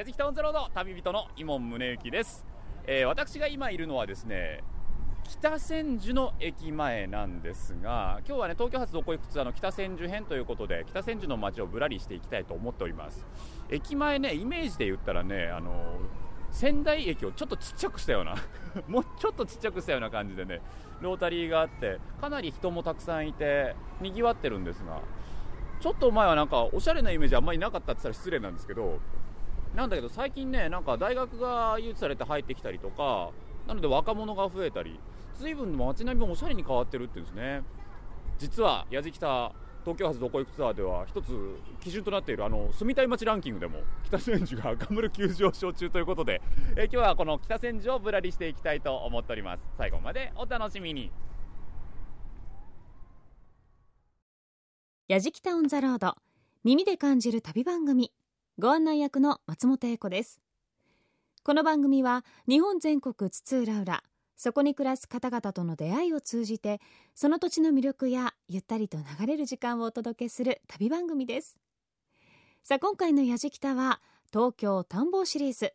矢敷タウンズロード旅人の伊門宗行です、えー、私が今いるのはですね北千住の駅前なんですが今日はね東京発どこ行くツアーの北千住編ということで北千住の街をぶらりしていきたいと思っております。駅前ねイメージで言ったらねあの仙台駅をちょっとちっちゃくしたような もうちょっとちっちゃくしたような感じでねロータリーがあってかなり人もたくさんいてにぎわってるんですがちょっと前はなんかおしゃれなイメージあんまりなかったって言ったら失礼なんですけどなんだけど最近ねなんか大学が誘致されて入ってきたりとかなので若者が増えたり随分街並みもおしゃれに変わってるっていうんですね。実は矢敷北東京発どこ行くツアーでは一つ基準となっているあの住みたい街ランキングでも北千住が赤丸急上昇中ということで、え今日はこの北千住をぶらりしていきたいと思っております。最後までお楽しみに。矢敷タウンザロード。耳で感じる旅番組。ご案内役の松本英子です。この番組は日本全国津々浦々そこに暮らす方々との出会いを通じてその土地の魅力やゆったりと流れる時間をお届けする旅番組です。さあ今回の「やじきた」は東京探訪シリーズ。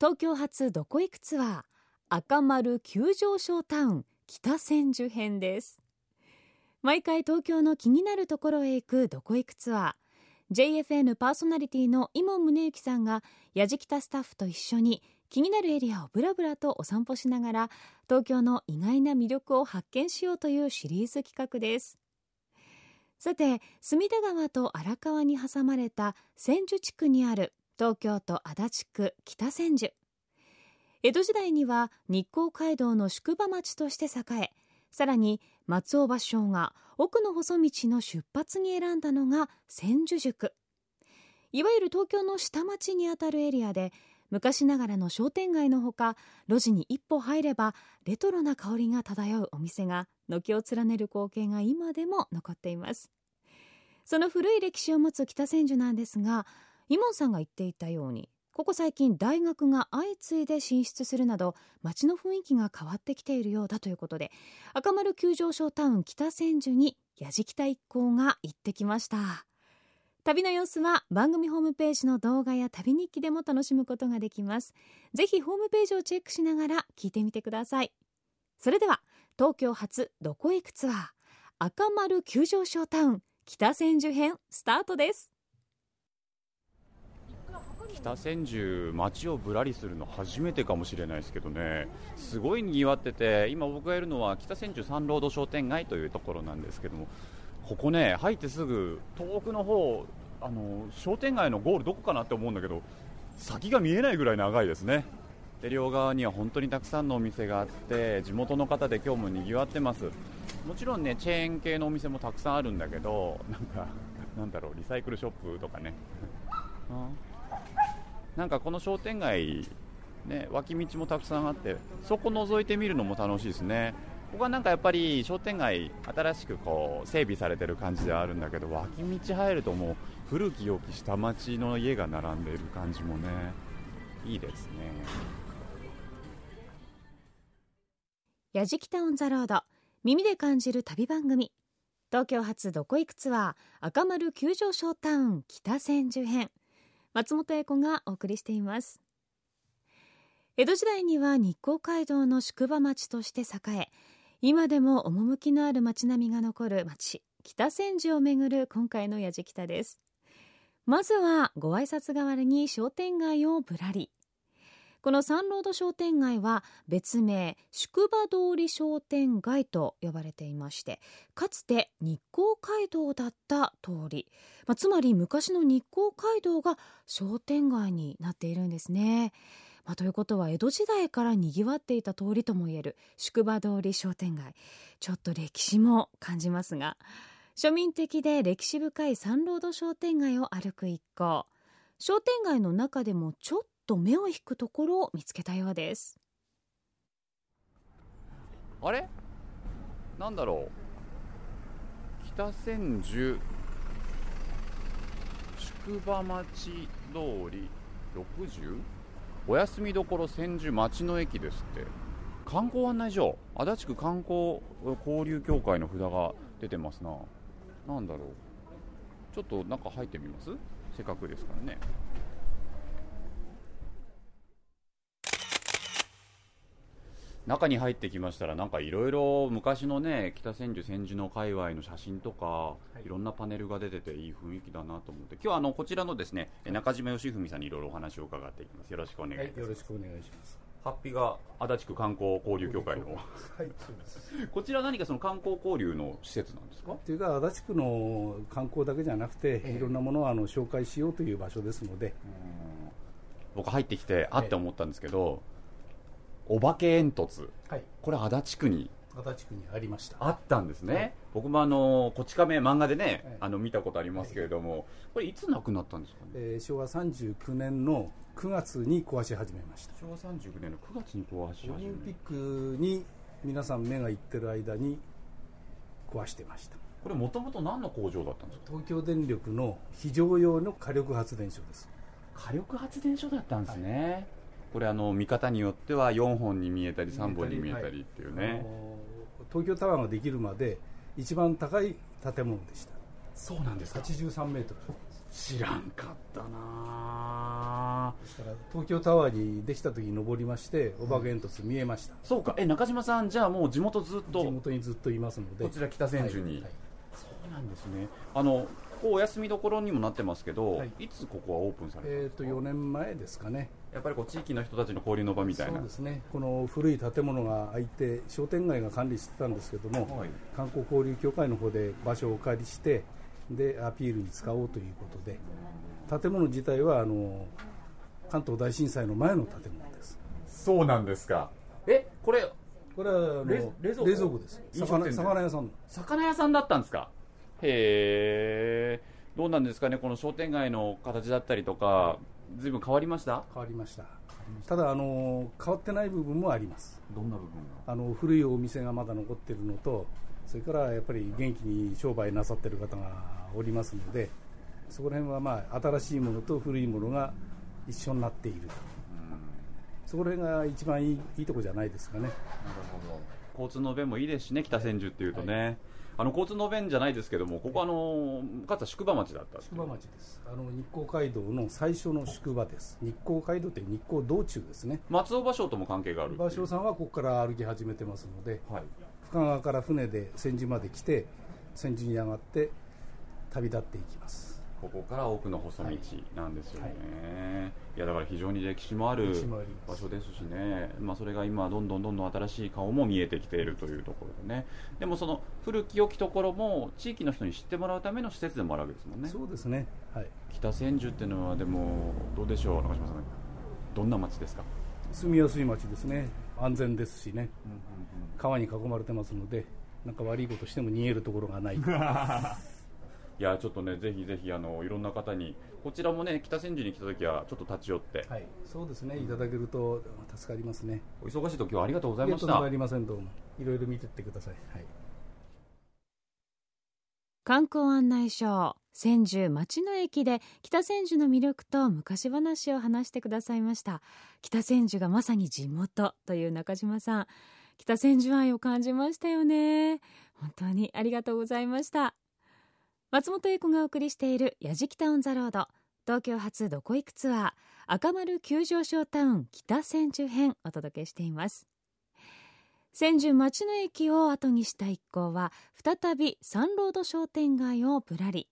東京発どこ行くツアー赤丸急上昇タウン北千住編です。毎回東京の気になるところへ行くどこ行くツアー JFN パーソナリティの伊門宗行さんがやじきたスタッフと一緒に気になるエリアをぶらぶらとお散歩しながら東京の意外な魅力を発見しようというシリーズ企画です。さて隅田川と荒川に挟まれた千住地区にある東京都足立区北千住。江戸時代には日光街道の宿場町として栄えさらに松尾芭蕉が奥の細道の出発に選んだのが千住塾いわゆる東京の下町にあたるエリアで昔ながらの商店街のほか路地に一歩入ればレトロな香りが漂うお店が軒を連ねる光景が今でも残っています。その古い歴史を持つ北千住なんですがイモンさんが言っていたようにここ最近大学が相次いで進出するなど街の雰囲気が変わってきているようだということで赤丸急上昇タウン北千住に矢敷北一行が行ってきました。旅の様子は番組ホームページの動画や旅日記でも楽しむことができます。ぜひホームページをチェックしながら聞いてみてください。それでは東京発どこへ行くツアー赤丸急上昇タウン北千住編スタートです。北千住街をぶらりするの初めてかもしれないですけどね。すごいにぎわってて今僕がいるのは北千住サンロード商店街というところなんですけどもここね入ってすぐ遠くの方あの商店街のゴールどこかなって思うんだけど先が見えないぐらい長いですね。で両側には本当にたくさんのお店があって地元の方で今日もにぎわってます。もちろんねチェーン系のお店もたくさんあるんだけどなんかなんだろうリサイクルショップとかね。なんかこの商店街、ね、脇道もたくさんあってそこ覗いてみるのも楽しいですね。ここはなんかやっぱり商店街新しくこう整備されてる感じではあるんだけど脇道入るともう古き良き下町の家が並んでいる感じもねいいですね。やじきタウンザロード耳で感じる旅番組。東京発どこ行くツアー赤丸急上昇タウン北千住編。松本英子がお送りしています。江戸時代には日光街道の宿場町として栄え今でも趣のある街並みが残る町北千住をめぐる今回のやじきたです。まずはご挨拶代わりに商店街をぶらりこのサンロード商店街は別名宿場通り商店街と呼ばれていましてかつて日光街道だった通り、まあ、つまり昔の日光街道が商店街になっているんですね。まあ、ということは江戸時代からにぎわっていた通りともいえる宿場通り商店街ちょっと歴史も感じますが庶民的で歴史深いサンロード商店街を歩く一行商店街の中でもちょっとと目を引くところを見つけたようです。あれ？なんだろう？北千住宿場町通り 60? お休みどころ千住町の駅ですって。観光案内所。足立区観光交流協会の札が出てますな。何だろう？ちょっと中入ってみます？せっかくですからね。中に入ってきましたらなんかいろいろ昔のね北千住千住の界隈の写真とか、い、ろんなパネルが出てていい雰囲気だなと思って。今日はあのこちらのですね中島義文さんにいろいろお話を伺っていきます。よろしくお願いします、はい、よろしくお願いします。ハッピーが足立区観光交流協会の、はい、こちら何かその観光交流の施設なんですか？というか足立区の観光だけじゃなくて、いろんなものをあの紹介しようという場所ですので。僕入ってきてあって思ったんですけど、お化け煙突、はい、これ足立区に足立区にありました。あったんですね、はい、僕もあのこち亀漫画でね、はい、あの見たことありますけれども、はい、これいつ亡くなったんですかね、えー、昭和39年の9月に壊し始めました。昭和39年の9月に壊し始めオリンピックに皆さん目がいってる間に壊してました。これもともと何の工場だったんですか？東京電力の非常用の火力発電所です。火力発電所だったんですね、これあの見方によっては4本に見えたり3本に見えたりっていうね、はい、東京タワーができるまで一番高い建物でした。そうなんですか。83メートル。知らんかったな。ですから東京タワーにできた時に登りましてお化け煙突見えました、そうか。え中島さんじゃあもう地元ずっと地元にずっといますので。こちら北千住に、はい。はい、そうなんですね。あのここお休みどころにもなってますけど、はい、いつここはオープンされたんですか、えー、と4年前ですかねやっぱりこう地域の人たちの交流の場みたいな。そうですね。この古い建物が空いて商店街が管理してたんですけども、はい、観光交流協会の方で場所をお借りしてでアピールに使おうということで建物自体はあの関東大震災の前の建物です。そうなんですか。えこれこれは冷蔵冷蔵庫です。魚魚屋さん魚屋さんだったんですか？へえどうなんですかねこの商店街の形だったりとかずいぶん変わりました？変わりました。た。だあの変わってない部分もあります。どんな部分あの古いお店がまだ残っているのとそれからやっぱり元気に商売なさってる方がおりますのでそこら辺はまあ新しいものと古いものが一緒になっている。と、そこら辺が一番いいいいとこじゃないですかね。なるほど。交通の便もいいですしね北千住っていうとね、はいあの交通の便じゃないですけども、ここあのかつて宿場町だった宿場町です。あの日光街道の最初の宿場です。日光街道って日光道中ですね。松尾芭蕉とも関係がある。芭蕉さんはここから歩き始めてますので、はい、深川から船で千住まで来て、千住に上がって旅立っていきます。ここから奥の細道なんですよね、はい。はい、いやだから非常に歴史もある場所ですしね、まあ、それが今、どんどんどんどん新しい顔も見えてきているというところでね、でもその古き良きところも地域の人に知ってもらうための施設でもあるわけですもんね。そうですね、はい、北千住っていうのは、でもどうでしょう、中島さん、どんな町ですか？住みやすい町ですね、安全ですしね、川に囲まれてますので、なんか悪いことしても逃げるところがない。いやちょっとねぜひぜひあのいろんな方にこちらもね北千住に来た時はちょっと立ち寄って、はい、そうですね。いただけると助かりますね。お忙しいと今日はありがとうございました。ありませんどうも。いろいろ見てってください、はい、観光案内所千住町の駅で北千住の魅力と昔話を話してくださいました。北千住がまさに地元という中島さん。北千住愛を感じましたよね。本当にありがとうございました松本英子がお送りしている「やじきたオン・ザ・ロード」東京発どこ行くツアー赤丸急上昇タウン北千住編お届けしています。千住街の駅を後にした一行は再びサンロード商店街をぶらり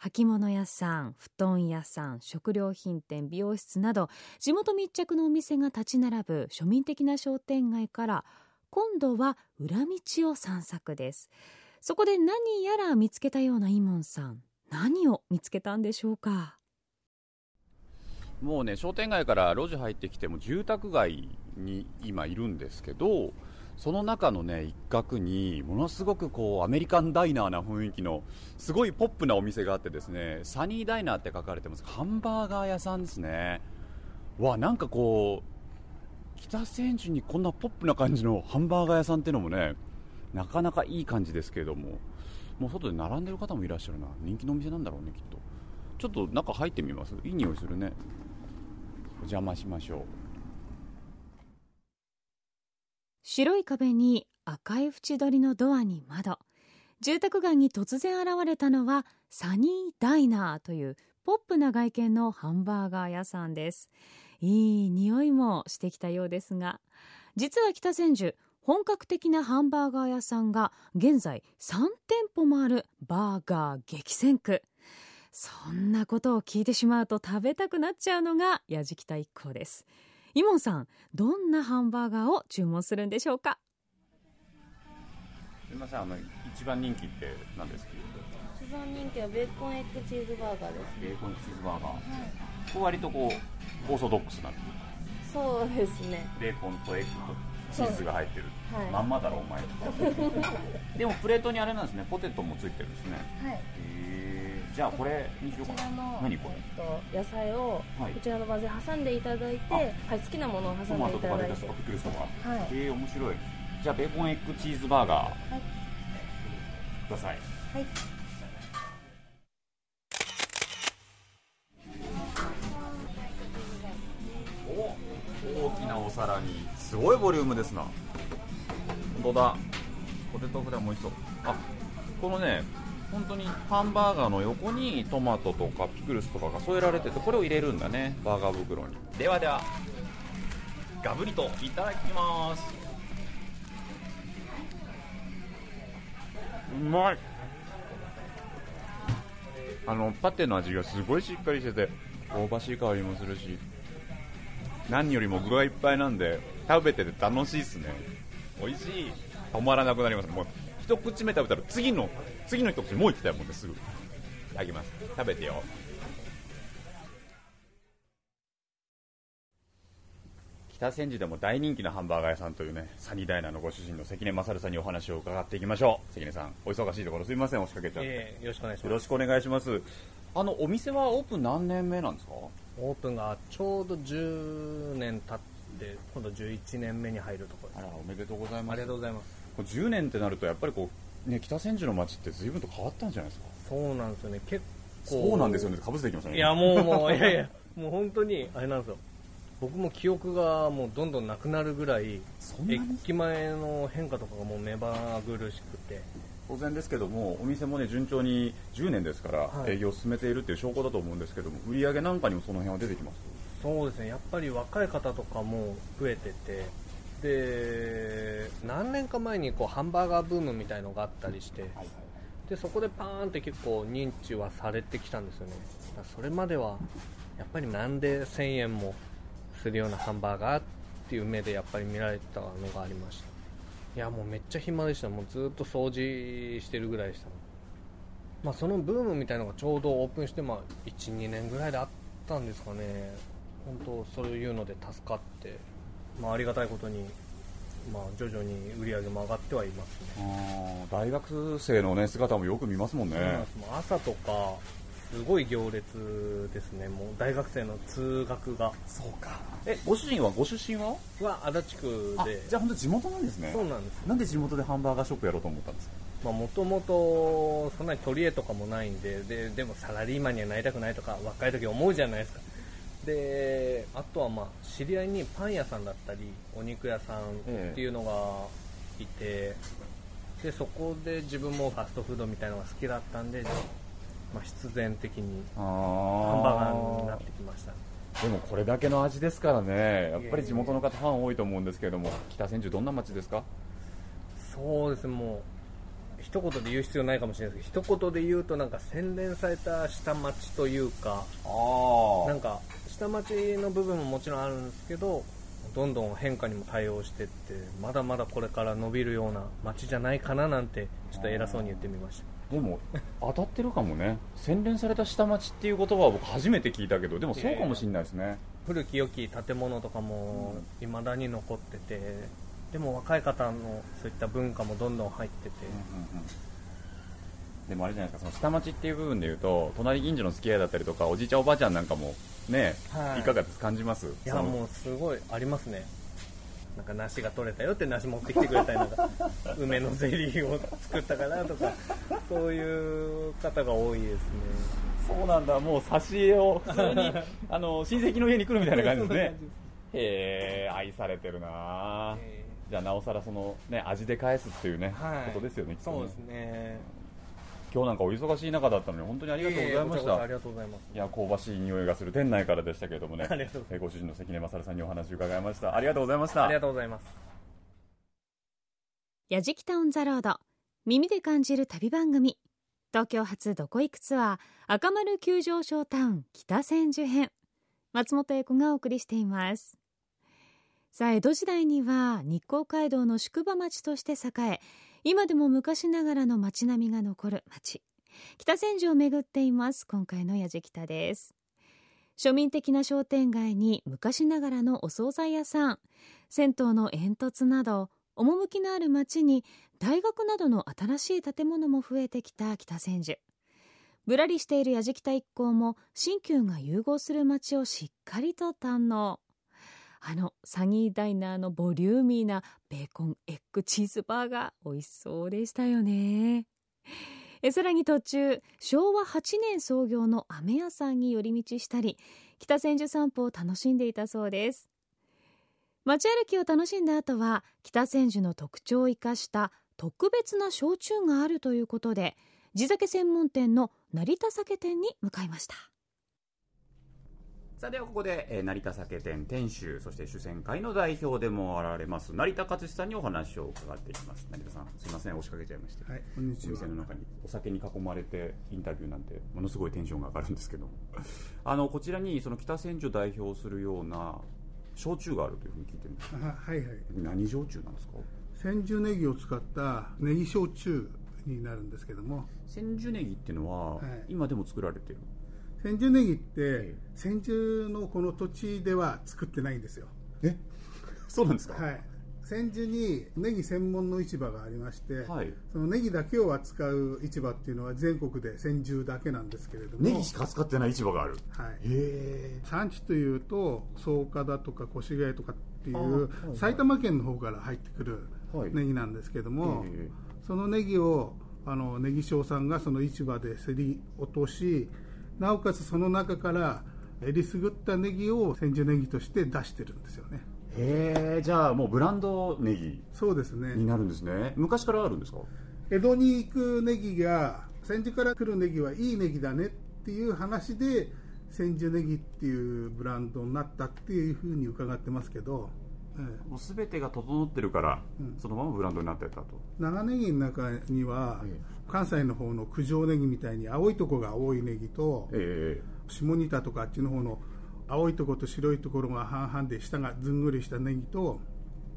履物屋さん布団屋さん食料品店美容室など地元密着のお店が立ち並ぶ庶民的な商店街から今度は裏道を散策です。そこで何やら見つけたようなイモンさん。何を見つけたんでしょうか？もうね商店街から路地入ってきても住宅街に今いるんですけどその中のね一角にものすごくこうアメリカンダイナーな雰囲気のすごいポップなお店があってですねサニーダイナーって書かれてます。ハンバーガー屋さんですね。わなんかこう北千住にこんなポップな感じのハンバーガー屋さんっていうのもねなかなかいい感じですけれどももう外で並んでる方もいらっしゃるな。人気のお店なんだろうねきっと。ちょっと中入ってみます？いい匂いするね。お邪魔しましょう。白い壁に赤い縁取りのドアに窓。住宅街に突然現れたのはサニーダイナーというポップな外見のハンバーガー屋さんです。いい匂いもしてきたようですが実は北千住本格的なハンバーガー屋さんが現在3店舗もあるバーガー激戦区。そんなことを聞いてしまうと食べたくなっちゃうのがやじきた一行です。イモンさんどんなハンバーガーを注文するんでしょうか？すみませんあの一番人気って何ですか？一番人気はベーコンエッグチーズバーガーですベーコンチーズバーガー、ここ割とこうオーソドックスな。んでそうですね。ベーコンとエッグとチーズが入ってる、はい。まんまだろお前 でもプレートにあれなんですね。ポテトもついてるんですね。はい。へえじゃあこれにしようかな。何これ？えっと、野菜をはい。こちらのバンズで挟んでいただいて、あ。はい、好きなものを挟トマトんでいただいて。とかレタスとかピクルスとか。はい。へえ面白い。じゃあベーコンエッグチーズバーガー。はい。ください。はい。お大きなお皿にすごいボリュームですな。本当だ。ポテトフライも美味しそう。あこのね本当にハンバーガーの横にトマトとかピクルスとかが添えられててこれを入れるんだねバーガー袋に。ではではガブリといただきます。うまい。あのパテの味がすごいしっかりしてて香ばしい香りもするし何よりも具がいっぱいなんで食べてて楽しいですね。美味しい。止まらなくなります。もう一口目食べたら次の次の一口もう行きたいもんですぐ。いただきます。食べてよ。北千住でも大人気のハンバーガー屋さんというねサニーダイナーのご主人の関根勝さんにお話を伺っていきましょう。関根さんお忙しいところすみません押しかけちゃって、ええよろしくお願いします。よろしくお願いします。あのお店はオープン何年目なんですか？オープンがちょうど10年経って今度11年目に入るところあらおめでとうございあます。りがとうございます。こう10年ってなるとやっぱりこう、ね、北千住の街って随分と変わったんじゃないですか？そうなんですよね。結構。そうなんですよね。かぶせていきましたね。いやもうもういやいやもう本当にあれなんですよ。僕も記憶がもうどんどんなくなるぐらい駅前の変化とかがもう目まぐるしくて。当然ですけどもお店もね順調に10年ですから、はい。営業を進めているっていう証拠だと思うんですけども売り上げなんかにもその辺は出てきますそうですね。やっぱり若い方とかも増えてて。で何年か前にこうハンバーガーブームみたいのがあったりして、でそこでパーンって結構認知はされてきたんですよね。それまではやっぱりなんで1000円もするようなハンバーガーっていう目でやっぱり見られてたのがありました。いやもうめっちゃ暇でした。もうずっと掃除してるぐらいでしたまあそのブームみたいのがちょうどオープンしてまあ12年ぐらいであったんですかね本当そういうので助かって、まあ、ありがたいことに、まあ、徐々に売り上げも上がってはいますね。大学生のね姿もよく見ますもんね。朝とかすごい行列ですね。もう大学生の通学が。そうか。えご主人はご出身は？は足立区あでじゃあ本当地元なんですね。そうなんです。なんで地元でハンバーガーショップやろうと思ったんですか？もともとそんなに取り柄とかもないんでででもサラリーマンにはなりたくないとか若い時思うじゃないですかであとはまあ知り合いにパン屋さんだったりお肉屋さんっていうのがいて、でそこで自分もファストフードみたいなのが好きだったんで、まあ、必然的にあハンバーガーになってきました。でもこれだけの味ですからね。やっぱり地元の方ファン多いと思うんですけれども北千住どんな街ですか？そうです。ねもう一言で言う必要ないかもしれないですけど一言で言うとなんか洗練された下町というかあなんか下町の部分ももちろんあるんですけどどんどん変化にも対応していってまだまだこれから伸びるような街じゃないかななんてちょっと偉そうに言ってみました。でも当たってるかもね。洗練された下町っていう言葉は僕初めて聞いたけどでもそうかもしれないですね。古き良き建物とかも未だに残っててでも若い方のそういった文化もどんどん入ってて、でもあれじゃないですかその下町っていう部分でいうと隣近所の付き合いだったりとかおじいちゃんおばあちゃんなんかもね、はい。い、かがです？感じます？いやもうすごいありますね。なんか梨が取れたよって梨持ってきてくれたりなんか 梅のゼリーを作ったかなとかそういう方が多いですね。そうなんだ。もう差し入れを普通に あの親戚の家に来るみたいな感じですね。へえ愛されてるな。えじゃあなおさらそのね味で返すっていうね、はい。ことですよねきっとね。そうですね今日なんかお忙しい中だったのに本当にありがとうございました。ええこちらこそありがとうございます。いや香ばしい匂いがする店内からでしたけれどもね。ありがとうござえーご主人の関根勝さんにお話を伺いました。ありがとうございました。ありがとうございます。やじきたオンザロード耳で感じる旅番組。東京発どこ行くツアー赤丸急上昇タウン北千住編。松本英子がお送りしています。さあ江戸時代には日光街道の宿場町として栄え今でも昔ながらの街並みが残る町北千住を巡っています。今回のやじきたです。庶民的な商店街に昔ながらのお惣菜屋さん。銭湯の煙突など趣のある町に大学などの新しい建物も増えてきた北千住。ぶらりしているやじきた一行も新旧が融合する街をしっかりと堪能。あのサニーダイナーのボリューミーなベーコンエッグチーズバーガー美味しそうでしたよね。えさらに途中昭和8年創業の飴屋さんに寄り道したり北千住散歩を楽しんでいたそうです。街歩きを楽しんだ後は北千住の特徴を生かした特別な焼酎があるということで地酒専門店の成田酒店に向かいました。さあではここで、えー成田酒店店主そして主戦会の代表でもあられます成田勝さんにお話を伺っていきます。成田さんすいません押しかけちゃいまして、はい、こんにちおは店の中にお酒に囲まれてインタビューなんてものすごいテンションが上がるんですけども。あのこちらにその北千住を代表するような焼酎があるというふうに聞いてるんですあはいはい。何焼酎なんですか？千住ネギを使ったネギ焼酎になるんですけども。千住ネギっていうのは、はい。今でも作られてる？千住ネギってえ千住のこの土地では作ってないんですよ。え？そうなんですか？はい。千住にネギ専門の市場がありまして、はい。そのネギだけを扱う市場っていうのは全国で千住だけなんですけれども。ネギしか使ってない市場がある。はい。へえ。産地というと草加だとか越谷とかっていういはい。埼玉県の方から入ってくるはい。ネギなんですけども、え。そのネギをあのネギ商さんがその市場で競り落としなおかつその中からえりすぐったネギを千住ネギとして出してるんですよね。へえじゃあもうブランドネギそうですね。になるんですね。昔からあるんですか？江戸に行くネギが千住から来るネギはいいネギだねっていう話で千住ネギっていうブランドになったっていうふうに伺ってますけど、ええもう全てが整ってるから、うん。そのままブランドになってたと。長ネギの中には、え関西の方の九条ネギみたいに青いとこが多いネギと、え下仁田とかあっちの方の青いところと白いところが半々で下がずんぐりしたネギと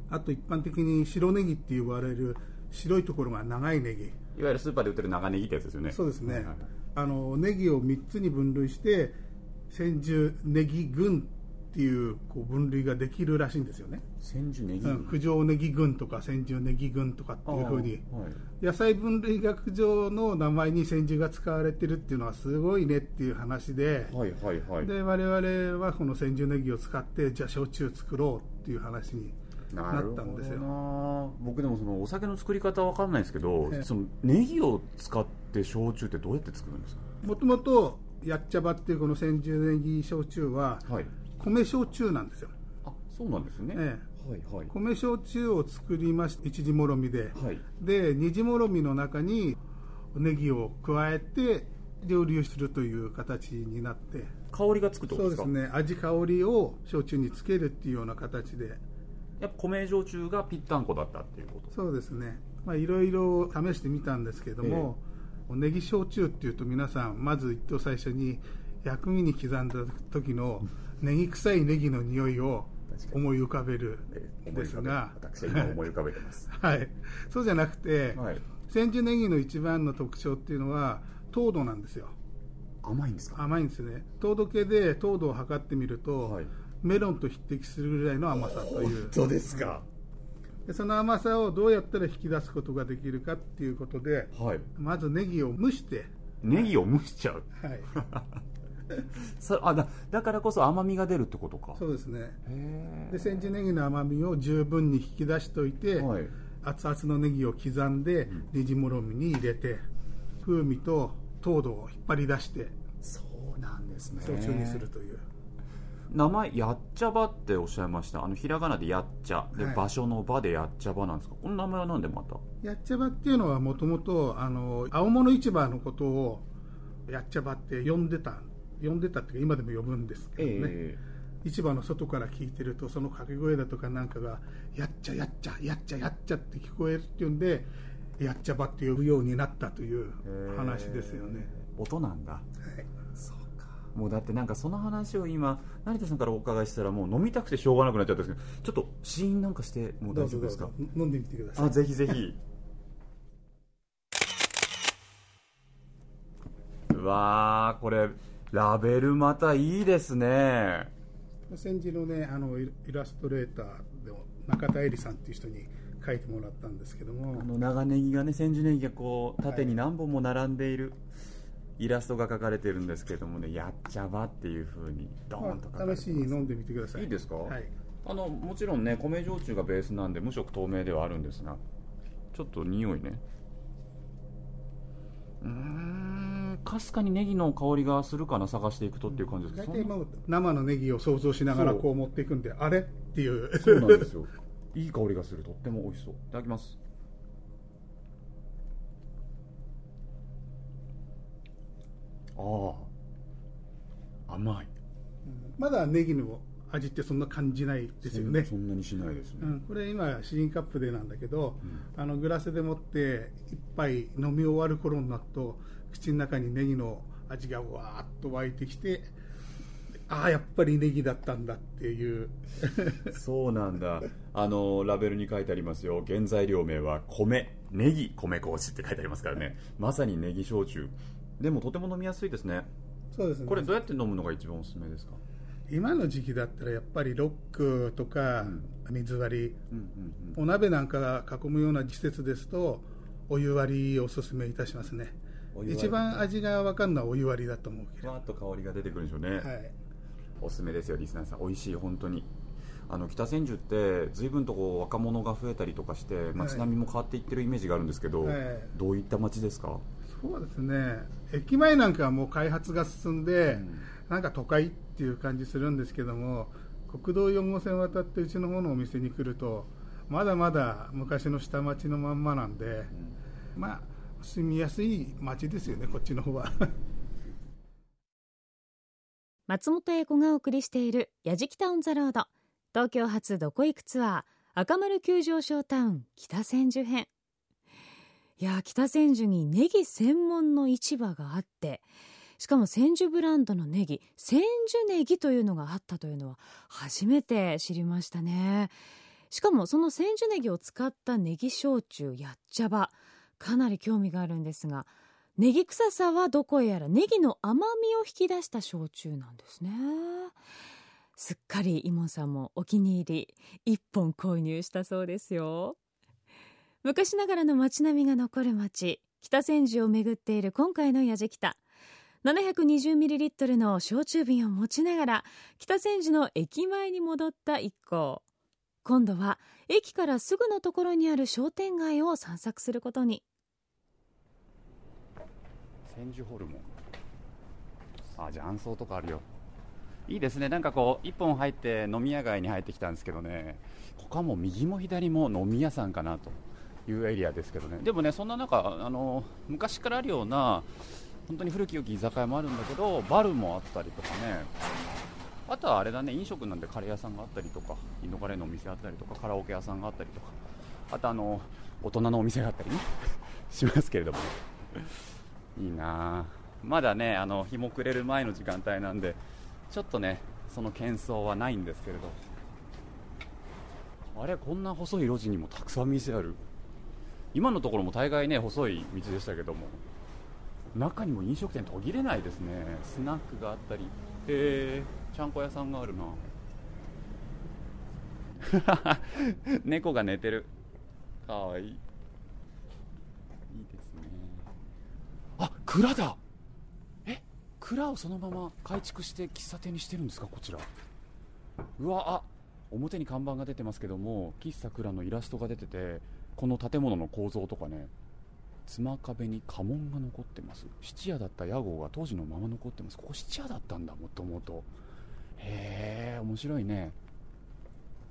あと一般的に白ネギって呼ばれる白いところが長いネギ。いわゆるスーパーで売ってる長ネギってやつですよね。そうですね、はいはいあのネギを3つに分類して千住ネギ群っていうこう分類ができるらしいんですよね、千住ネギ、うん、九条ネギ群とか千住ネギ群とかっていうふうに。はい。野菜分類学上の名前に千住が使われてるっていうのはすごいねっていう話で、はいはいはい。で我々はこの千住ネギを使ってじゃあ焼酎作ろうっていう話になったんですよ。僕でもそのお酒の作り方わかんないですけどええ。そのネギを使って焼酎ってどうやって作るんですか？もともとやっちゃばっていうこの千住ネギ焼酎ははい米焼酎なんですよ、あそうなんですね、えはいはい。米焼酎を作りまして一時もろみで、はい。で二次もろみの中にネギを加えて蒸留するという形になって。香りがつくとですか？うですね。味香りを焼酎につけるっていうような形で。やっぱ米焼酎がぴったんこだったっていうこと？そうですね。まあいろいろ試してみたんですけども、ネギ焼酎っていうと皆さんまず一等最初に薬味に刻んだ時のネギ臭いネギの匂いを思い浮かべるですが。私は今思い浮かべてます。はい、そうじゃなくて、はい。千住ネギの一番の特徴っていうのは糖度なんですよ。甘いんですか？甘いんですね。糖度計で糖度を測ってみると、はい。メロンと匹敵するぐらいの甘さという。当ですか？でその甘さをどうやったら引き出すことができるかっていうことではい。まずネギを蒸して、ネギを蒸しちゃう。はい、そ あだだからこそ甘みが出るってことか。そうですね。へで千住ネギの甘みを十分に引き出しておいて、はい。熱々のネギを刻んでネジもろみに入れて風味と糖度を引っ張り出してそうなんですね。焼酎にするという、名前やっちゃばっておっしゃいました。あのひらがなでやっちゃ。で、はい。場所の場でやっちゃばなんですか？この名前はなんでまた？やっちゃばっていうのはもともとあの青物市場のことをやっちゃばって呼んでた呼んでたっていうか今でも呼ぶんですけどね、市場の外から聞いてるとその掛け声だとかなんかがやっちゃやっちゃやっちゃやっちゃって聞こえるっていうんでやっちゃばって呼ぶようになったという話ですよね、音なんだ。はい。そうか。もうだってなんかその話を今成田さんからお伺いしたらもう飲みたくてしょうがなくなっちゃったんですけどちょっと試飲なんかしてもう大丈夫ですか？ぞ飲んでみてください。あぜひぜひ。うわーこれラベルまたいいですね。先日のねあのイイラストレーターでも中田絵里さんっていう人に書いてもらったんですけども。あの長ネギがね千住ネギがこう縦に何本も並んでいるイラストが描かれてるんですけどもねやっちゃばっていう風にドーンと書かれてます。試しに飲んでみてください。いいですか？はい。あのもちろんね米焼酎がベースなんで無色透明ではあるんですがちょっと匂いね。うーんかすかにネギの香りがするかな探していくとっていう感じですけど大体生のネギを想像しながらこう持っていくんであれ？っていう。そうなんですよ。いい香りがすると。っても美味しそう。いただきます。ああ。甘い。まだネギの味ってそんな感じないですよね。そんなにしないですね、うん、これ今試飲カップでなんだけど、あのグラスでもって一杯飲み終わる頃になると口の中にネギの味がわーっと湧いてきてああやっぱりネギだったんだっていう。そうなんだ。あのラベルに書いてありますよ。原材料名は米。ネギ米麹って書いてありますからね。まさにネギ焼酎。でもとても飲みやすいですね。そうですね。これどうやって飲むのが一番おすすめですか？今の時期だったらやっぱりロックとか水割り、うんうんお鍋なんかが囲むような季節ですとお湯割りをおすすめいたしますね一番味が分かるのはお湯割りだと思うけど、ふわっと香りが出てくるんでしょうね、はい、おすすめですよリスナーさん。美味しい本当に。あの北千住って随分とこう若者が増えたりとかして街並みも変わっていってるイメージがあるんですけど、はい。どういった街ですか？そうですね。駅前なんかはもう開発が進んで、ん。なんか都会っていう感じするんですけども国道4号線渡ってうちの方のお店に来るとまだまだ昔の下町のまんまなんで、まあ住みやすい街ですよねこっちの方は。松本英子がお送りしている「やじきたオン・ザ・ロード」東京発どこ行くツアー赤丸急上昇タウン北千住編。いや北千住にネギ専門の市場があってしかも千住ブランドのネギ千住ネギというのがあったというのは初めて知りましたね。しかもその千住ネギを使ったネギ焼酎やっちゃば。かなり興味があるんですがネギ臭さはどこへやらネギの甘みを引き出した焼酎なんですね。すっかりイモンさんもお気に入り1本購入したそうですよ。昔ながらの街並みが残る街北千住を巡っている今回のやじきた。720ml の焼酎瓶を持ちながら北千住の駅前に戻った一行。今度は駅からすぐのところにある商店街を散策することに。千住ホルモン。あ雀荘とかあるよ。いいですね。なんかこう一本入って飲み屋街に入ってきたんですけどね。ここはもう右も左も飲み屋さんかなと。いうエリアですけどね。でもねそんな中あの昔からあるような本当に古き良き居酒屋もあるんだけどバルもあったりとかね。あとはあれだね飲食なんでカレー屋さんがあったりとかインドカレーのお店あったりとかカラオケ屋さんがあったりとか。あとあの大人のお店があったりね。しますけれども。ねいいな。まだねあの日も暮れる前の時間帯なんでちょっとねその喧騒はないんですけれど。あれこんな細い路地にもたくさん店ある。今のところも大概ね細い道でしたけども。中にも飲食店途切れないですね。スナックがあったり。へえちゃんこ屋さんがあるな。猫が寝てる。かわいいいいですねあ蔵だ。え蔵をそのまま改築して喫茶店にしてるんですかこちら。うわあ表に看板が出てますけども喫茶蔵のイラストが出ててこの建物の構造とかね妻壁に家紋が残ってます。質屋だった屋号が当時のまま残ってます。ここ質屋だったんだもともと。へえ面白いね。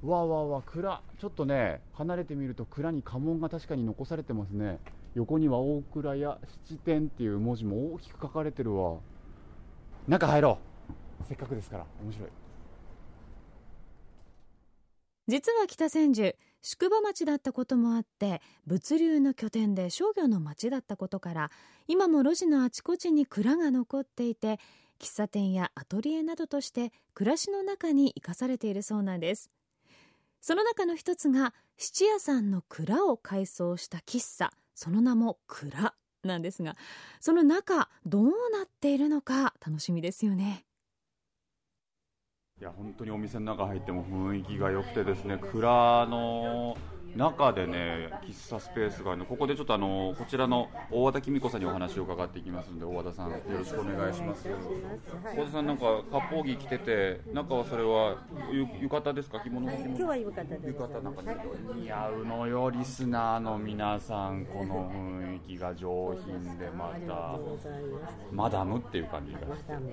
わわわ蔵。ちょっとね離れてみると蔵に家紋が確かに残されてますね。横には大蔵や七店っていう文字も大きく書かれてるわ。中入ろう。せっかくですから。面白い。実は北千住宿場町だったこともあって物流の拠点で商業の町だったことから今も路地のあちこちに蔵が残っていて喫茶店やアトリエなどとして暮らしの中に生かされているそうなんです。その中の一つが質屋さんの蔵を改装した喫茶。その名も蔵なんですがその中どうなっているのか楽しみですよね。いや本当にお店の中入っても雰囲気が良くてですね蔵の中でね喫茶スペースがあるの。ここでちょっとあのこちらの大和田紀美子さんにお話を伺っていきますので大和田さんよろしくお願いします。大和田さんなんか割烹着着てて中はそれはゆ浴衣ですか？着物今日は浴衣です。浴衣なんか似合うのよリスナーの皆さん。この雰囲気が上品でまた。マダムっていう感じが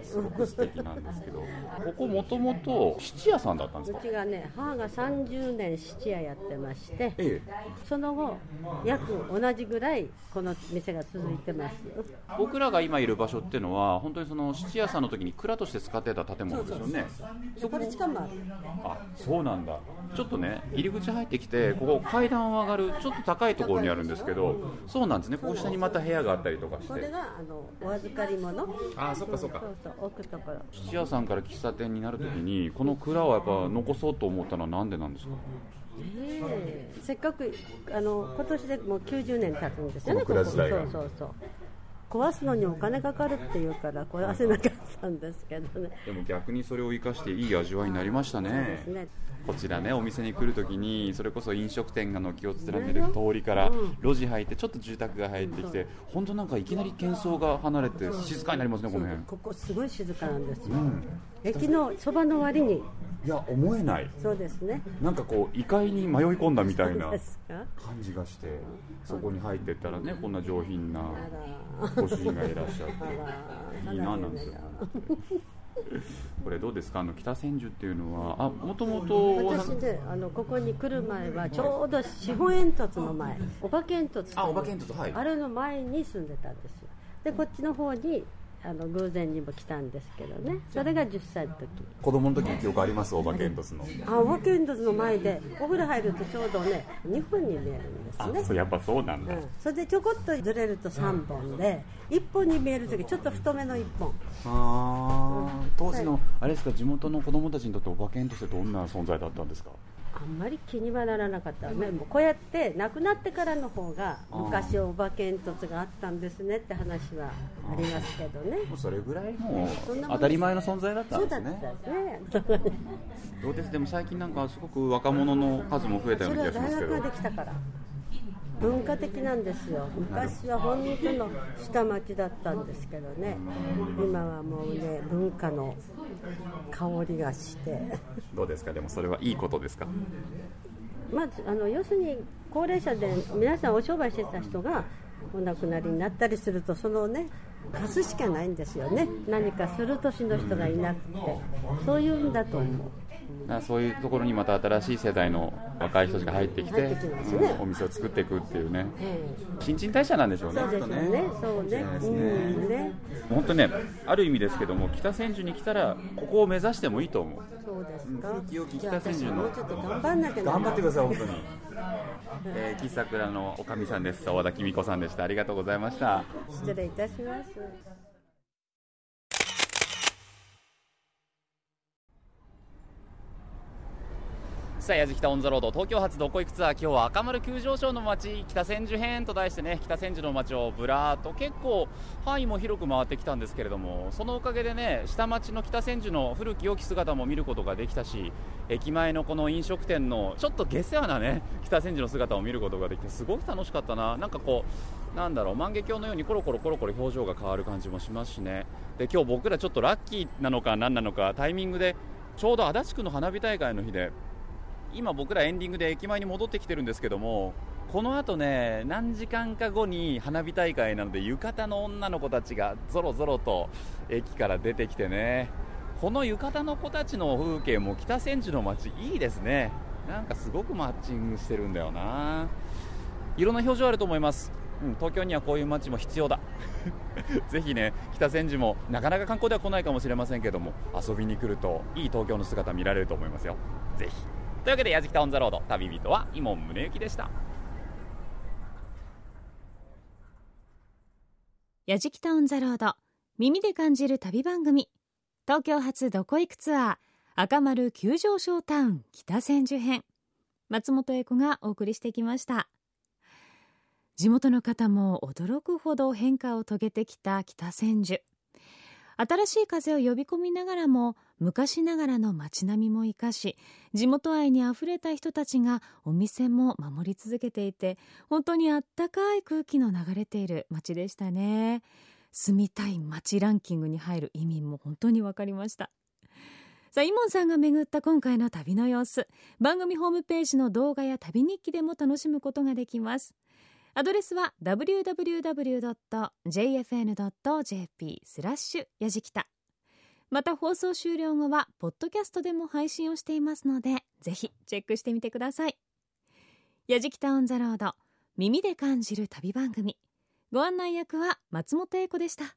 すごく素敵なんですけど。ここもともと質屋さんだったんですうかちがね、母が30年質屋やってまして、ええその後、約同じぐらいこの店が続いてます。僕らが今いる場所っていうのは本当にその質屋さんの時に蔵として使ってた建物ですよねそこれ地下もある。あそうなんだちょっとね入り口入ってきてここ階段を上がるちょっと高いところにあるんですけどそうなんですねここ下にまた部屋があったりとかしてこれがあのお預かり物。あそっかそっかそうそう置くところ。質屋さんから喫茶店になる時にこの蔵をやっぱ残そうと思ったのはなんでなんですか？ええせっかくあの今年でもう90年経つんですよね。こここそうそうそう。壊すのにお金かかるっていうから壊せなかったんですけどね。でも逆にそれを生かしていい味わいになりましたそうでねすね。こちらねお店に来るときにそれこそ飲食店が軒を連ねる通りから路地入ってちょっと住宅が入ってきて本当なんかいきなり喧騒が離れて静かになりますねこの辺。ここすごい静かなんですよ。うん。駅のそばの割に。いや思えない。そうですね。なんかこう異界に迷い込んだみたいな。感じがしてそこに入ってったらねこんな上品な。ご主人がいらっしゃって。いいななんて。思います これどうですか？あの北千住っていうのはあもともと私ねあのここに来る前はちょうど四方煙突の前お化け煙突あお化け煙突はい。あれの前に住んでたんですよ。でこっちの方にあの偶然にも来たんですけどね。それが10歳の時。子供の時に記憶あります？お化け煙突の。あお化け煙突の前でお風呂入るとちょうどね2本に見えるんですね。あそうやっぱそうなんだ。うん、それでちょこっとずれると3本で1本に見える時ちょっと太めの1本。あー。当時のあれですか地元の子供たちにとってお化け煙突ってどんな存在だったんですか？あんまり気にはならなかったね。もうこうやって亡くなってからの方が昔お化け煙突があったんですねって話はありますけどね。それぐらいもう当たり前の存在だったんそうだですったねですね。どうです？でも最近なんかすごく若者の数も増えたような気がしますけど。大学ができたから文化的なんですよ。昔は本当の下町だったんですけどね。今はもうね文化の香りがして。どうですか？でもそれはいいことですか？まずあの要するに高齢者で皆さんお商売してた人がお亡くなりになったりするとそのね貸すしかないんですよね。何かする年の人がいなくて。そういうんだと思う。そういうところにまた新しい世代の若い人たちが入ってきてねうんお店を作っていくっていうね。え新陳代謝なんでしょうね。えそうですよね。そうね。うん。ね。本当ねある意味ですけども北千住に来たらここを目指してもいいと思う。そうですか。古き良きじゃあ北千住の私もうちょっと頑張んなきゃな。頑張ってください本当に、えー、喫茶倉のおかみさんです。和田紀美子さんでした。ありがとうございました。失礼いたしますさあ、矢北オンザロード。東京発どこ行くツアー今日は赤丸急上昇の街北千住編と題してね北千住の街をぶらーっと結構範囲も広く回ってきたんですけれどもそのおかげでね下町の北千住の古き良き姿も見ることができたし駅前のこの飲食店のちょっと下世話なね 北千住の姿を見ることができてすごく楽しかったな。なんかこうなんだろう万華鏡のようにコロコロコロコロ表情が変わる感じもしますしね。で今日僕らちょっとラッキーなのか何なのかタイミングでちょうど足立区の花火大会の日で今僕らエンディングで駅前に戻ってきてるんですけどもこの後ね何時間か後に花火大会なので浴衣の女の子たちがぞろぞろと駅から出てきてねこの浴衣の子たちの風景も北千住の街いいですね。なんかすごくマッチングしてるんだよな。いろんな表情あると思います。うん、東京にはこういう街も必要だ。ぜひね北千住もなかなか観光では来ないかもしれませんけども遊びに来るといい東京の姿見られると思いますよ。ぜひ。というわけで「やじきたオン・ザ・ロード」旅人は井門宗之でした。やじきたオン・ザ・ロード耳で感じる旅番組。東京発どこ行くツアー赤丸急上昇タウン北千住編。松本英子がお送りしてきました。地元の方も驚くほど変化を遂げてきた北千住。新しい風を呼び込みながらも昔ながらの街並みも生かし地元愛にあふれた人たちがお店も守り続けていて本当にあったかい空気の流れている街でしたね。住みたい街ランキングに入る意味も本当に分かりました。さあイモンさんが巡った今回の旅の様子。番組ホームページの動画や旅日記でも楽しむことができます。アドレスは www.jfn.jp スラッシュやじきた。また放送終了後はポッドキャストでも配信をしていますのでぜひチェックしてみてください。やじきたオンザロード耳で感じる旅番組。ご案内役は松本英子でした。